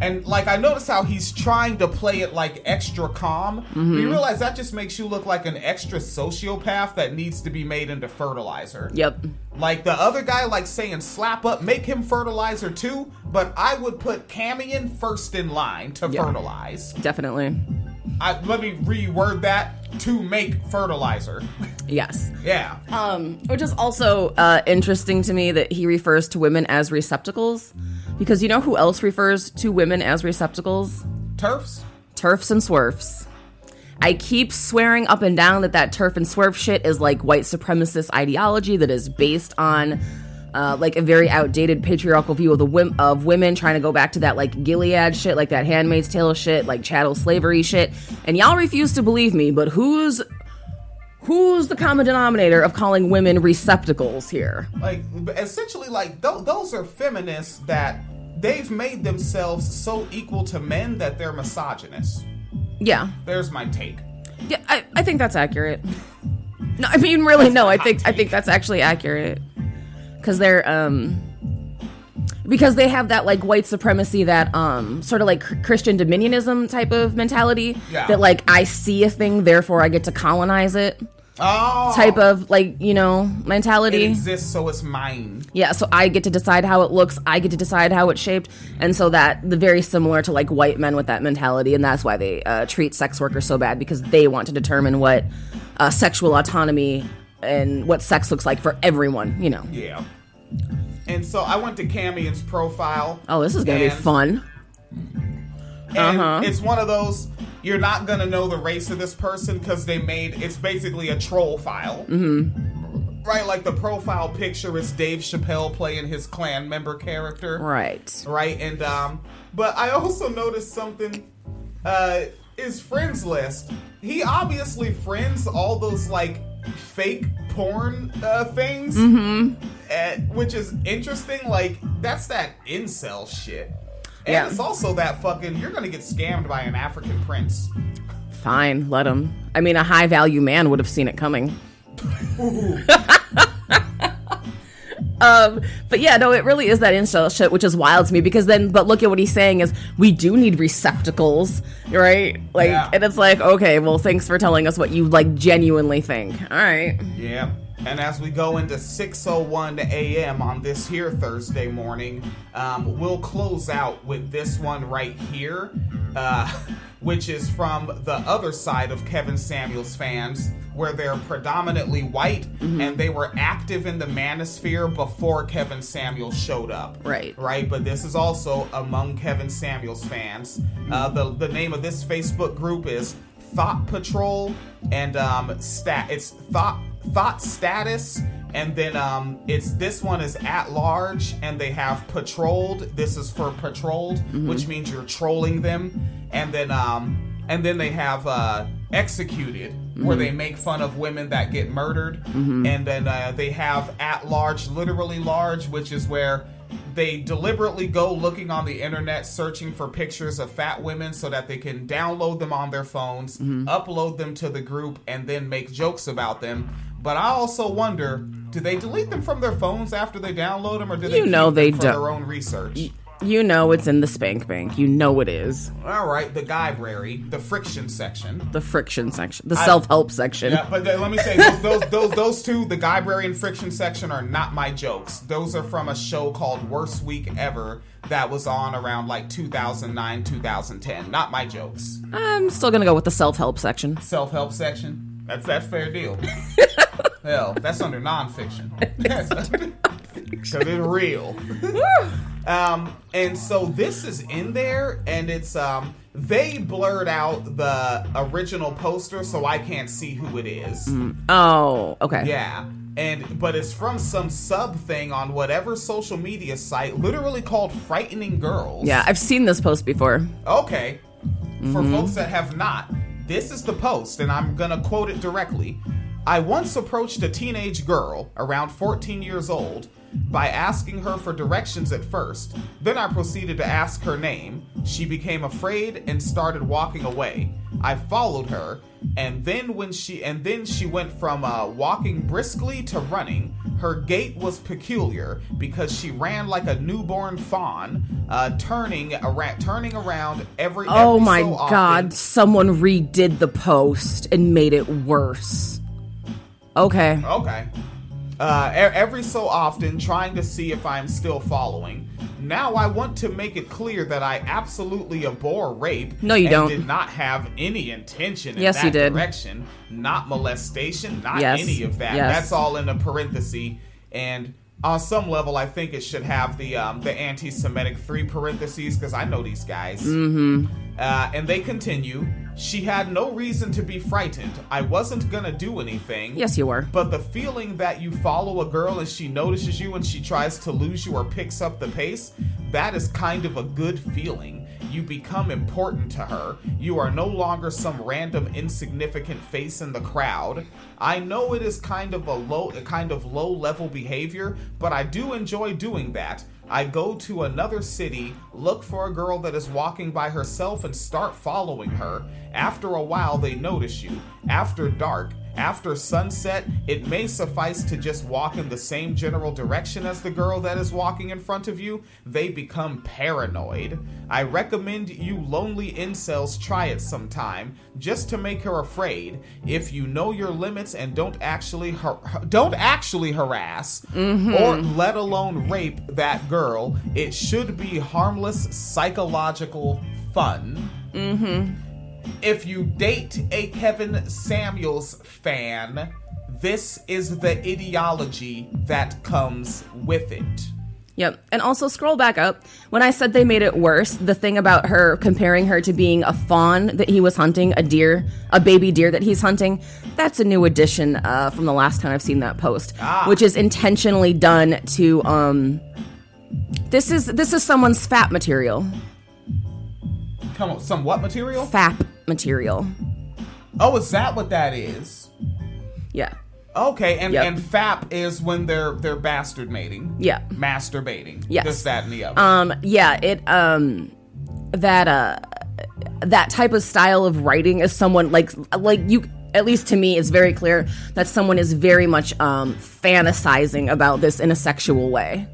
And like I notice how he's trying to play it like extra calm. But you mm-hmm. realize that just makes you look like an extra sociopath that needs to be made into fertilizer. yep. Like the other guy, like saying slap up, make him fertilizer too. But I would put Camion first in line to Yeah. fertilize. Definitely. I, let me reword that to make fertilizer. Yes. yeah. Um, which is also uh, interesting to me that he refers to women as receptacles, because you know who else refers to women as receptacles? TERFs? TERFs and SWERFs. I keep swearing up and down that that TERF and SWERF shit is like white supremacist ideology that is based on uh, like a very outdated patriarchal view of the wom- of women trying to go back to that like Gilead shit, like that Handmaid's Tale shit, like chattel slavery shit. And y'all refuse to believe me, but who's who's the common denominator of calling women receptacles here? like essentially like th- those are feminists that they've made themselves so equal to men that they're misogynist Yeah, there's my take yeah, I, I think that's accurate. No, I mean really, no, I think I think that's actually accurate because they're um because they have that like white supremacy that um sort of like Christian dominionism type of mentality Yeah. that like I see a thing therefore I get to colonize it oh type of like you know mentality. it exists so it's mine Yeah, so I get to decide how it looks. I get to decide how it's shaped, and so that the very similar to like white men with that mentality, and that's why they uh, treat sex workers so bad because they want to determine what uh, sexual autonomy and what sex looks like for everyone. You know. yeah and so i went to camion's profile Oh, this is gonna be fun. and Uh-huh. it's one of those you're not gonna know the race of this person because they made it's basically a troll file mm-hmm. right like the profile picture is dave chappelle playing his Klan member character Right. right? And um, but I also noticed something. Uh, his friends list. He obviously friends all those like fake porn uh, things, mm-hmm. uh, which is interesting. Like that's that incel shit. And Yeah. it's also that fucking you're gonna get scammed by an African prince. Fine, let him. I mean, a high value man would have seen it coming. *laughs* *laughs* um, but yeah, no, it really is that incel shit, which is wild to me because then, but look at what he's saying is we do need receptacles, right? Like, Yeah. and it's like, okay, well, thanks for telling us what you like genuinely think. All right. Yeah. And as we go into 6:01 a.m. on this here Thursday morning, um, we'll close out with this one right here, uh, *laughs* which is from the other side of Kevin Samuels fans, where they're predominantly white and they were active in the manosphere before Kevin Samuels showed up. Right. Right. But this is also among Kevin Samuels fans. Uh, the the name of this Facebook group is Thought Patrol, and um, stat it's thought thought status, and then um, it's this one is at large, and they have patrolled. This is for patrolled, which means you're trolling them, and then um, and then they have uh, executed, where they mm-hmm. make fun of women that get murdered, mm-hmm. and then uh, they have at large, literally large, which is where they deliberately go looking on the internet searching for pictures of fat women so that they can download them on their phones, mm-hmm. upload them to the group, and then make jokes about them. But I also wonder, do they delete them from their phones after they download them, or do they You know they don't. their own research? You know it's in the spank bank. You know it is. All right, the library, the friction section. The friction section, the self help section. Yeah, but then let me say those, those those those two, the library and friction section, are not my jokes. Those are from a show called Worst Week Ever that was on around like 2009, 2010. Not my jokes. I'm still gonna go with the self help section. Self help section. That's that's fair deal. *laughs* Hell, that's under nonfiction. *laughs* *laughs* so they're real. Um, and so this is in there, and it's um, they blurred out the original poster, so I can't see who it is. Oh, okay. Yeah. And but it's from some sub thing on whatever social media site, literally called Frightening Girls. Yeah, I've seen this post before. Okay. For folks that have not, this is the post, and I'm gonna quote it directly. I once approached a teenage girl, around 14 years old, by asking her for directions at first. Then I proceeded to ask her name. She became afraid and started walking away. I followed her, and then when she and then she went from uh, walking briskly to running. Her gait was peculiar because she ran like a newborn fawn, uh, turning around, turning around every. Oh every my so god, someone redid the post and made it worse. Okay. Okay. Uh, every so often, trying to see if I'm still following. Now I want to make it clear that I absolutely abhor rape. No, you and don't. Did not have any intention in Yes, that you did. direction. Not molestation. Not Yes. any of that. Yes. That's all in a parenthesis. And on some level, I think it should have the um, the anti-Semitic three parentheses because I know these guys. Mm-hmm. Uh, and they continue. She had no reason to be frightened. I wasn't gonna do anything. Yes, you were. But the feeling that you follow a girl and she notices you and she tries to lose you or picks up the pace, that is kind of a good feeling. You become important to her. You are no longer some random insignificant face in the crowd. I know it is kind of a low a kind of low level behavior, but I do enjoy doing that. I go to another city, look for a girl that is walking by herself and start following her. After a while they notice you. After dark, after sunset, it may suffice to just walk in the same general direction as the girl that is walking in front of you. They become paranoid. I recommend you lonely incels try it sometime, just to make her afraid. If you know your limits and don't actually har- don't actually harass mm-hmm. or let alone rape that girl, it should be harmless psychological fun mm-hmm. If you date a Kevin Samuels fan, this is the ideology that comes with it. Yep. And also scroll back up. When I said they made it worse, the thing about her comparing her to being a fawn that he was hunting, a deer, a baby deer that he's hunting, that's a new addition uh, from the last time I've seen that post, Ah. which is intentionally done to um this is this is someone's fat material. Come on, some what material? Fap material. Oh, is that what that is? Yeah. Okay, and Yep. and fap is when they're they're bastard mating. Yeah. Masturbating. Yes. This, that, and the other. Um, yeah, it um that uh that type of style of writing is someone like like you at least to me it's very clear that someone is very much um fantasizing about this in a sexual way.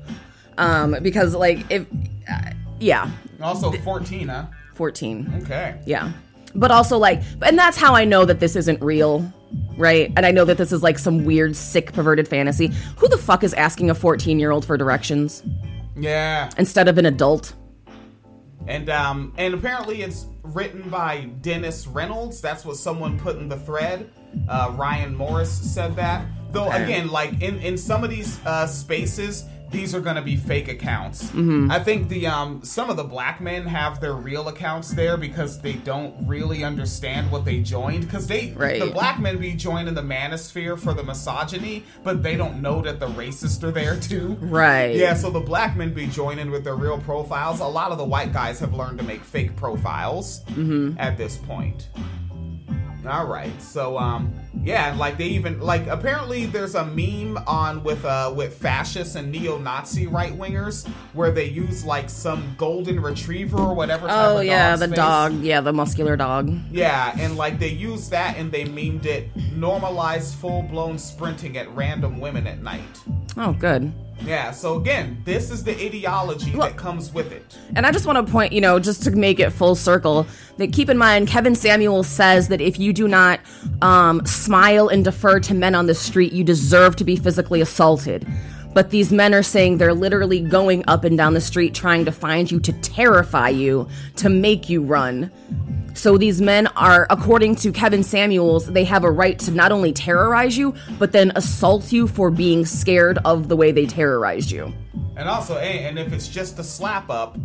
Um because like if uh, yeah, also, 14, huh? 14. Okay. Yeah. But also like and that's how I know that this isn't real, right? And I know that this is like some weird sick perverted fantasy. Who the fuck is asking a 14-year-old for directions Yeah. instead of an adult? And um and apparently it's written by Dennis Reynolds. That's what someone put in the thread. Uh, Ryan Morris said that. Though again, like in in some of these uh, spaces, these are gonna be fake accounts. Mm-hmm. I think the um some of the black men have their real accounts there because they don't really understand what they joined. Because they Right. the black men be joining the manosphere for the misogyny, but they don't know that the racists are there too. Right. Yeah, so the black men be joining with their real profiles. A lot of the white guys have learned to make fake profiles at this point. All right, so um, yeah, like they even like apparently there's a meme on with uh with fascists and neo-Nazi right wingers where they use like some golden retriever or whatever. Type Oh of yeah, the face. dog. Yeah, the muscular dog. Yeah, and like they use that and they memed it Normalize full blown sprinting at random women at night. Oh, good. Yeah, so again, this is the ideology that comes with it. And I just want to point, you know, just to make it full circle, that keep in mind Kevin Samuel says that if you do not um, smile and defer to men on the street, you deserve to be physically assaulted. But these men are saying they're literally going up and down the street trying to find you to terrify you, to make you run. So these men are, according to Kevin Samuels, they have a right to not only terrorize you, but then assault you for being scared of the way they terrorized you. And also, and and if it's just a slap up,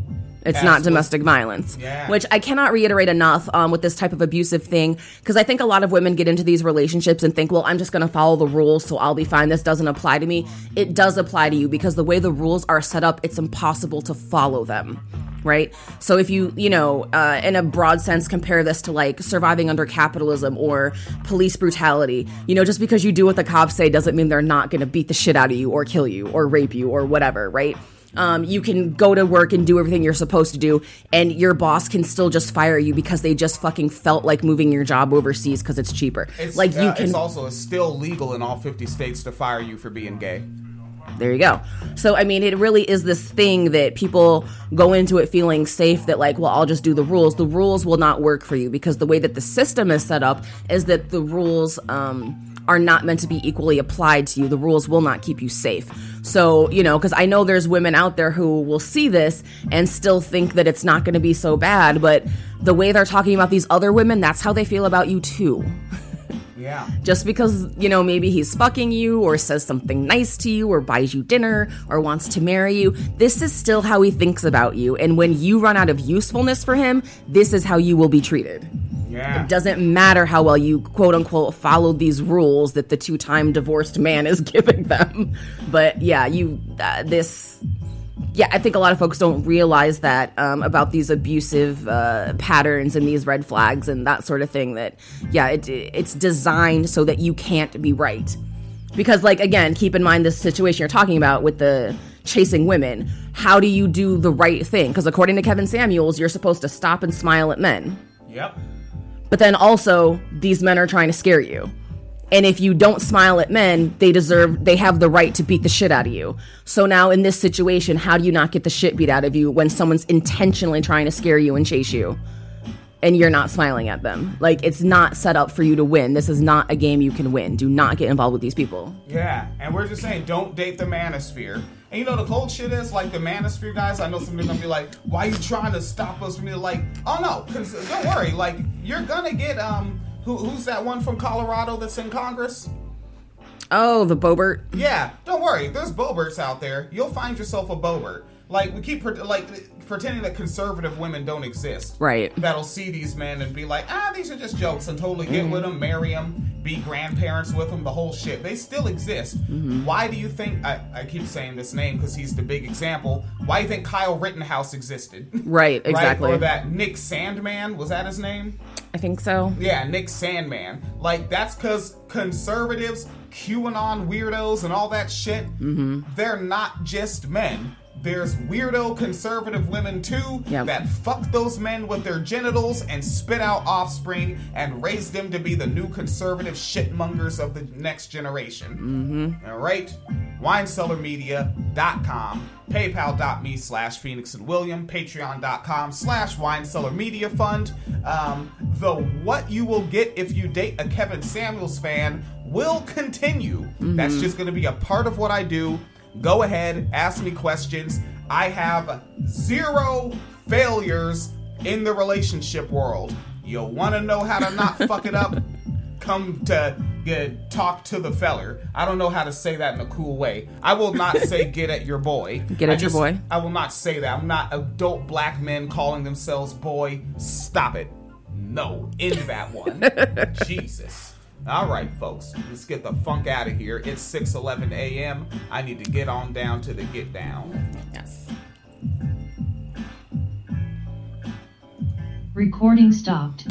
It's not domestic violence, Yeah. which I cannot reiterate enough um, with this type of abusive thing because I think a lot of women get into these relationships and think, well, I'm just going to follow the rules, so I'll be fine. This doesn't apply to me. It does apply to you because the way the rules are set up, it's impossible to follow them. Right? So if you, you know, uh, in a broad sense, compare this to like surviving under capitalism or police brutality, you know, just because you do what the cops say doesn't mean they're not going to beat the shit out of you or kill you or rape you or whatever, right? Um, you can go to work and do everything you're supposed to do, and your boss can still just fire you because they just fucking felt like moving your job overseas because it's cheaper. it's like you uh, can. It's also still legal in all 50 states to fire you for being gay. there you go. So I mean, it really is this thing that people go into it feeling safe that like, well, I'll just do the rules. The rules will not work for you because the way that the system is set up is that the rules um, are not meant to be equally applied to you. The rules will not keep you safe. So you know, because I know there's women out there who will see this and still think that it's not going to be so bad, but the way they're talking about these other women, that's how they feel about you too *laughs* Yeah. just because you know maybe he's fucking you or says something nice to you or buys you dinner or wants to marry you this is still how he thinks about you and when you run out of usefulness for him this is how you will be treated Yeah. It doesn't matter how well you quote unquote followed these rules that the two-time divorced man is *laughs* giving them but yeah you uh, this yeah, I think a lot of folks don't realize that um, about these abusive uh, patterns and these red flags and that sort of thing. That yeah, it, it's designed so that you can't be right. Because like again, keep in mind this situation you're talking about with the chasing women. How do you do the right thing? Because according to Kevin Samuels, you're supposed to stop and smile at men. Yep. But then also, these men are trying to scare you. And if you don't smile at men, they deserve, they have the right to beat the shit out of you. So now in this situation, how do you not get the shit beat out of you when someone's intentionally trying to scare you and chase you? And you're not smiling at them. Like, it's not set up for you to win. This is not a game you can win. Do not get involved with these people. Yeah, and we're just saying, don't date the manosphere. And you know the cold shit is like the manosphere guys. I know some of gonna be like, "Why are you trying to stop us from?" Like, oh no, because don't worry. Like, you're gonna get um, who, who's that one from Colorado that's in Congress? Oh, the Boebert. Yeah, don't worry. There's Boeberts out there. You'll find yourself a Boebert. Like we keep pre- like pretending that conservative women don't exist. Right. That'll see these men and be like, ah, these are just jokes, and totally get with them, marry them, be grandparents with them, the whole shit. They still exist. Why do you think? I, I keep saying this name because he's the big example. Why do you think Kyle Rittenhouse existed? Right, *laughs* exactly. Or that Nick Sandmann was that his name? I think so. Yeah, Nick Sandmann. Like that's because conservatives QAnon weirdos and all that shit, Mm-hmm. they're not just men. There's weirdo conservative women too Yep. that fuck those men with their genitals and spit out offspring and raise them to be the new conservative shitmongers of the next generation. Mm-hmm. All right? WineCellarMedia.com, PayPal.me slash Phoenix and William, Patreon.com slash WineCellarMedia Fund. Um, the What You Will Get If You Date a Kevin Samuels fan will continue. That's just going to be a part of what I do. Go ahead, ask me questions. I have zero failures in the relationship world. You'll want to know how to not fuck it up? Come to get, talk to the feller. I don't know how to say that in a cool way. I will not *laughs* say get at your boy. Get I at your boy. I will not say that. I'm not adult black men calling themselves boy. Stop it. No, end that one. *laughs* Jesus. All right, folks, let's get the funk out of here. It's 6:11 a.m. I need to get on down to the get down. Yes. Recording stopped.